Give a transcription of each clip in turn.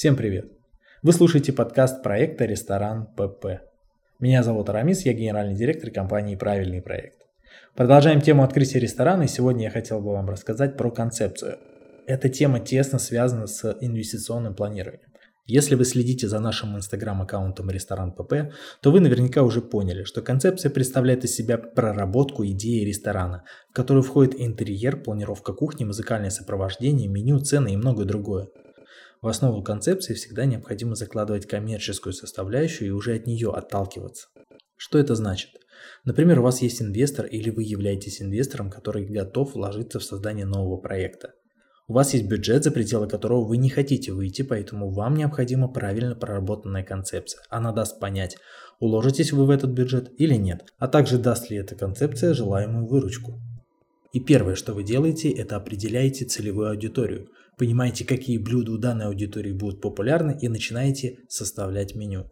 Всем привет! Вы слушаете подкаст проекта «Ресторан ПП». Меня зовут Арамис, я генеральный директор компании «Правильный проект». Продолжаем тему открытия ресторана, и сегодня я хотел бы вам рассказать про концепцию. Эта тема тесно связана с инвестиционным планированием. Если вы следите за нашим инстаграм-аккаунтом Ресторан ПП, то вы наверняка уже поняли, что концепция представляет из себя проработку идеи ресторана, в которую входит интерьер, планировка кухни, музыкальное сопровождение, меню, цены и многое другое. В основу концепции всегда необходимо закладывать коммерческую составляющую и уже от нее отталкиваться. Что это значит? Например, у вас есть инвестор или вы являетесь инвестором, который готов вложиться в создание нового проекта. У вас есть бюджет, за пределы которого вы не хотите выйти, поэтому вам необходима правильно проработанная концепция. Она даст понять, уложитесь вы в этот бюджет или нет, а также даст ли эта концепция желаемую выручку. И первое, что вы делаете, это определяете целевую аудиторию, понимаете, какие блюда у данной аудитории будут популярны и начинаете составлять меню.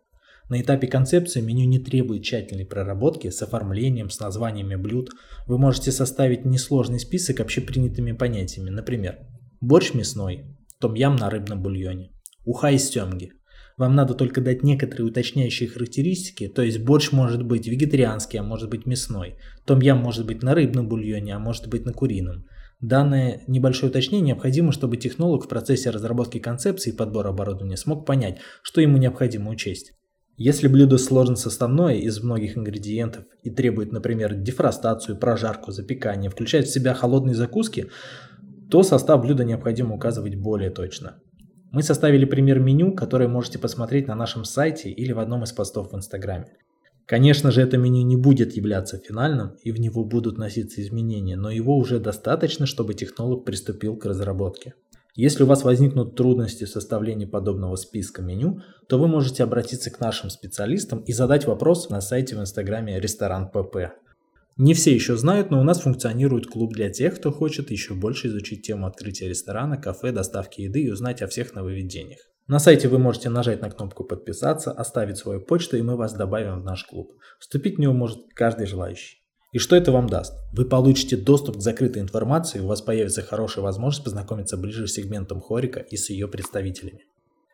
На этапе концепции меню не требует тщательной проработки с оформлением, с названиями блюд. Вы можете составить несложный список общепринятыми понятиями, например, Борщ мясной, том-ям на рыбном бульоне, уха из семги. Вам надо только дать некоторые уточняющие характеристики, то есть борщ может быть вегетарианский, а может быть мясной, том-ям может быть на рыбном бульоне, а может быть на курином. Данное небольшое уточнение необходимо, чтобы технолог в процессе разработки концепции и подбора оборудования смог понять, что ему необходимо учесть. Если блюдо сложно составное из многих ингредиентов и требует, например, дефростацию, прожарку, запекание, включает в себя холодные закуски, то состав блюда необходимо указывать более точно. Мы составили пример меню, которое можете посмотреть на нашем сайте или в одном из постов в Инстаграме. Конечно же, это меню не будет являться финальным, и в него будут носиться изменения, но его уже достаточно, чтобы технолог приступил к разработке. Если у вас возникнут трудности в составлении подобного списка меню, то вы можете обратиться к нашим специалистам и задать вопрос на сайте в Инстаграме ресторан ПП. Не все еще знают, но у нас функционирует клуб для тех, кто хочет еще больше изучить тему открытия ресторана, кафе, доставки еды и узнать о всех нововведениях. На сайте вы можете нажать на кнопку «Подписаться», оставить свою почту, и мы вас добавим в наш клуб. Вступить в него может каждый желающий. И что это вам даст? Вы получите доступ к закрытой информации, у вас появится хорошая возможность познакомиться ближе с сегментом Хорика и с ее представителями.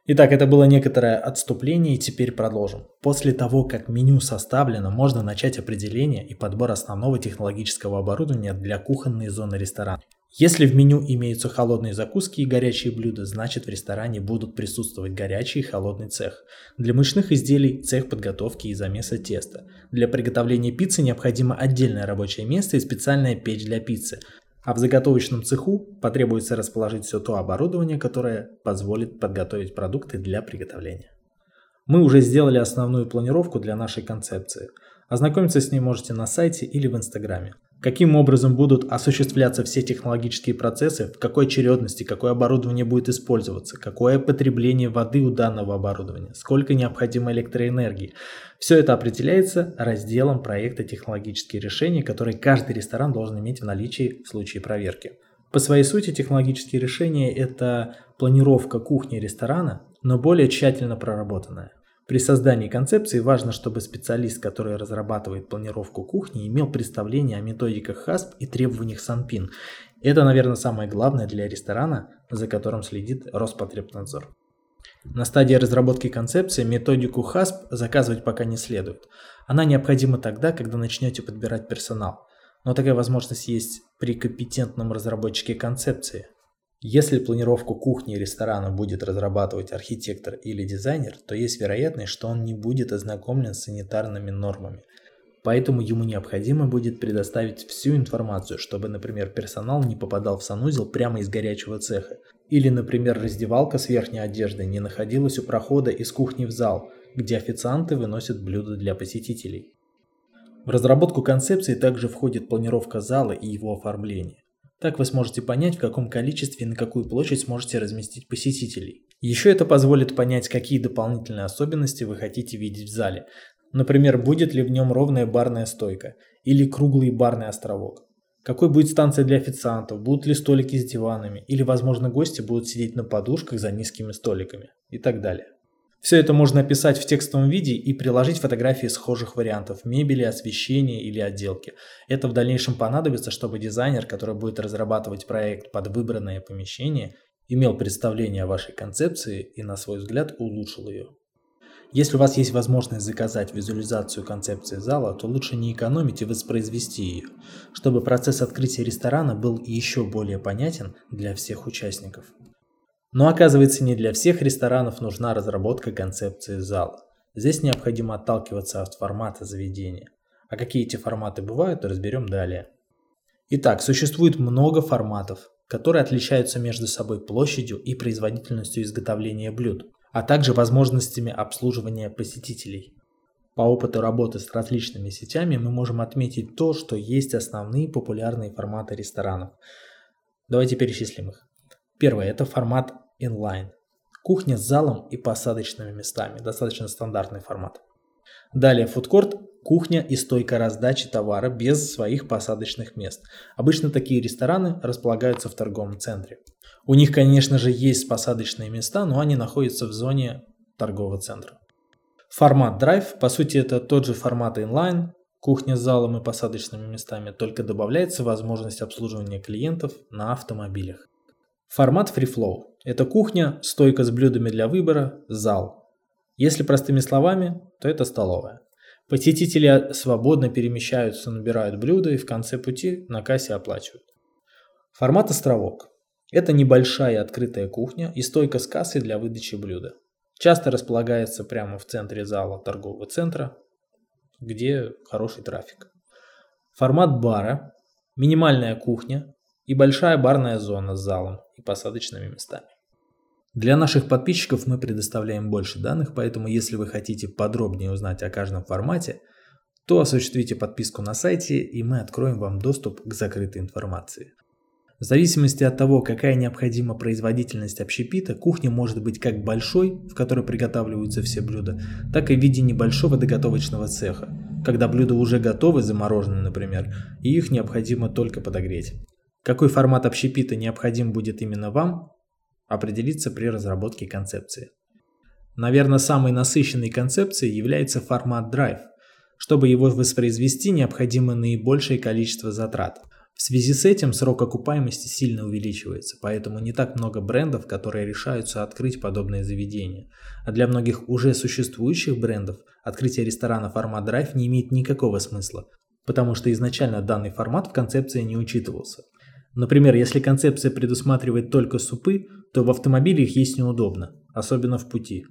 Итак, это было некоторое отступление, и теперь продолжим. После того, как меню составлено, можно начать определение и подбор основного технологического оборудования для кухонной зоны ресторана. Если в меню имеются холодные закуски и горячие блюда, значит в ресторане будут присутствовать горячий и холодный цех. Для мышных изделий цех подготовки и замеса теста. Для приготовления пиццы необходимо отдельное рабочее место и специальная печь для пиццы. А в заготовочном цеху потребуется расположить все то оборудование, которое позволит подготовить продукты для приготовления. Мы уже сделали основную планировку для нашей концепции. Ознакомиться с ней можете на сайте или в Инстаграме каким образом будут осуществляться все технологические процессы, в какой очередности, какое оборудование будет использоваться, какое потребление воды у данного оборудования, сколько необходимо электроэнергии. Все это определяется разделом проекта технологические решения, которые каждый ресторан должен иметь в наличии в случае проверки. По своей сути технологические решения – это планировка кухни ресторана, но более тщательно проработанная. При создании концепции важно, чтобы специалист, который разрабатывает планировку кухни, имел представление о методиках ХАССП и требованиях СанПин. Это, наверное, самое главное для ресторана, за которым следит Роспотребнадзор. На стадии разработки концепции методику ХАССП заказывать пока не следует. Она необходима тогда, когда начнете подбирать персонал. Но такая возможность есть при компетентном разработчике концепции. Если планировку кухни и ресторана будет разрабатывать архитектор или дизайнер, то есть вероятность, что он не будет ознакомлен с санитарными нормами. Поэтому ему необходимо будет предоставить всю информацию, чтобы, например, персонал не попадал в санузел прямо из горячего цеха. Или, например, раздевалка с верхней одеждой не находилась у прохода из кухни в зал, где официанты выносят блюда для посетителей. В разработку концепции также входит планировка зала и его оформление. Так вы сможете понять, в каком количестве и на какую площадь сможете разместить посетителей. Еще это позволит понять, какие дополнительные особенности вы хотите видеть в зале. Например, будет ли в нем ровная барная стойка или круглый барный островок. Какой будет станция для официантов, будут ли столики с диванами, или, возможно, гости будут сидеть на подушках за низкими столиками и так далее. Все это можно описать в текстовом виде и приложить фотографии схожих вариантов мебели, освещения или отделки. Это в дальнейшем понадобится, чтобы дизайнер, который будет разрабатывать проект под выбранное помещение, имел представление о вашей концепции и, на свой взгляд, улучшил ее. Если у вас есть возможность заказать визуализацию концепции зала, то лучше не экономить и воспроизвести ее, чтобы процесс открытия ресторана был еще более понятен для всех участников. Но оказывается, не для всех ресторанов нужна разработка концепции зала. Здесь необходимо отталкиваться от формата заведения. А какие эти форматы бывают, разберем далее. Итак, существует много форматов, которые отличаются между собой площадью и производительностью изготовления блюд а также возможностями обслуживания посетителей. По опыту работы с различными сетями мы можем отметить то, что есть основные популярные форматы ресторанов. Давайте перечислим их. Первое – это формат inline. Кухня с залом и посадочными местами. Достаточно стандартный формат. Далее фудкорт – кухня и стойка раздачи товара без своих посадочных мест. Обычно такие рестораны располагаются в торговом центре. У них, конечно же, есть посадочные места, но они находятся в зоне торгового центра. Формат Drive, по сути, это тот же формат inline, кухня с залом и посадочными местами, только добавляется возможность обслуживания клиентов на автомобилях. Формат Free Flow – это кухня, стойка с блюдами для выбора, зал. Если простыми словами, то это столовая. Посетители свободно перемещаются, набирают блюда и в конце пути на кассе оплачивают. Формат островок это небольшая открытая кухня и стойка с кассой для выдачи блюда. Часто располагается прямо в центре зала торгового центра, где хороший трафик. Формат бара, минимальная кухня и большая барная зона с залом и посадочными местами. Для наших подписчиков мы предоставляем больше данных, поэтому если вы хотите подробнее узнать о каждом формате, то осуществите подписку на сайте и мы откроем вам доступ к закрытой информации. В зависимости от того, какая необходима производительность общепита, кухня может быть как большой, в которой приготавливаются все блюда, так и в виде небольшого доготовочного цеха, когда блюда уже готовы, заморожены, например, и их необходимо только подогреть. Какой формат общепита необходим будет именно вам, определиться при разработке концепции. Наверное, самой насыщенной концепцией является формат Drive. Чтобы его воспроизвести, необходимо наибольшее количество затрат – в связи с этим срок окупаемости сильно увеличивается, поэтому не так много брендов, которые решаются открыть подобные заведения. А для многих уже существующих брендов открытие ресторана формат Drive не имеет никакого смысла, потому что изначально данный формат в концепции не учитывался. Например, если концепция предусматривает только супы, то в автомобиле их есть неудобно, особенно в пути.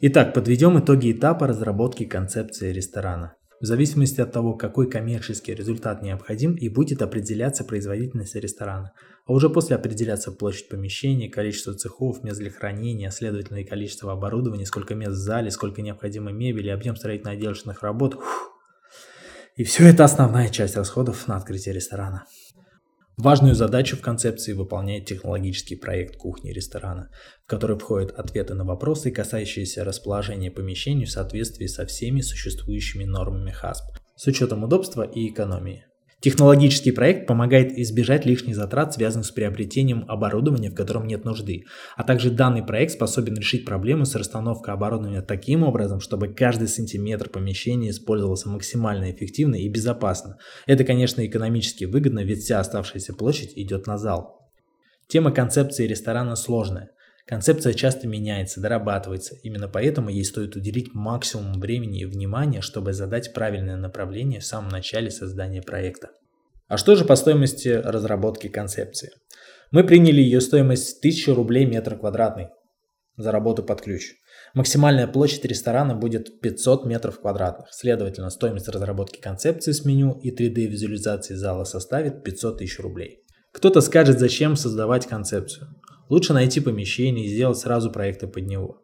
Итак, подведем итоги этапа разработки концепции ресторана. В зависимости от того, какой коммерческий результат необходим и будет определяться производительность ресторана, а уже после определяться площадь помещения, количество цехов, мест для хранения, следовательно и количество оборудования, сколько мест в зале, сколько необходимо мебели, объем строительно-отделочных работ. Фух. И все это основная часть расходов на открытие ресторана. Важную задачу в концепции выполняет технологический проект кухни ресторана, в который входят ответы на вопросы, касающиеся расположения помещений в соответствии со всеми существующими нормами HASP, с учетом удобства и экономии. Технологический проект помогает избежать лишних затрат, связанных с приобретением оборудования, в котором нет нужды. А также данный проект способен решить проблему с расстановкой оборудования таким образом, чтобы каждый сантиметр помещения использовался максимально эффективно и безопасно. Это, конечно, экономически выгодно, ведь вся оставшаяся площадь идет на зал. Тема концепции ресторана сложная. Концепция часто меняется, дорабатывается. Именно поэтому ей стоит уделить максимум времени и внимания, чтобы задать правильное направление в самом начале создания проекта. А что же по стоимости разработки концепции? Мы приняли ее стоимость 1000 рублей метр квадратный за работу под ключ. Максимальная площадь ресторана будет 500 метров квадратных. Следовательно, стоимость разработки концепции с меню и 3D-визуализации зала составит 500 тысяч рублей. Кто-то скажет, зачем создавать концепцию. Лучше найти помещение и сделать сразу проекты под него.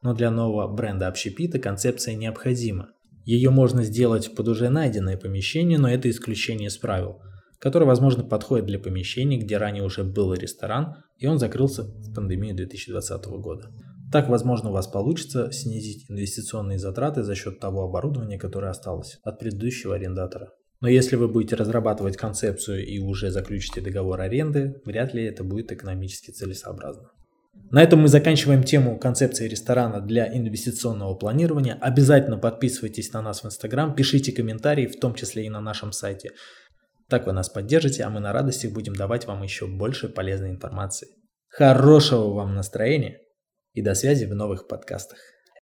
Но для нового бренда общепита концепция необходима. Ее можно сделать под уже найденное помещение, но это исключение из правил, которое, возможно, подходит для помещений, где ранее уже был ресторан, и он закрылся в пандемию 2020 года. Так, возможно, у вас получится снизить инвестиционные затраты за счет того оборудования, которое осталось от предыдущего арендатора. Но если вы будете разрабатывать концепцию и уже заключите договор аренды, вряд ли это будет экономически целесообразно. На этом мы заканчиваем тему концепции ресторана для инвестиционного планирования. Обязательно подписывайтесь на нас в Инстаграм, пишите комментарии, в том числе и на нашем сайте. Так вы нас поддержите, а мы на радости будем давать вам еще больше полезной информации. Хорошего вам настроения и до связи в новых подкастах.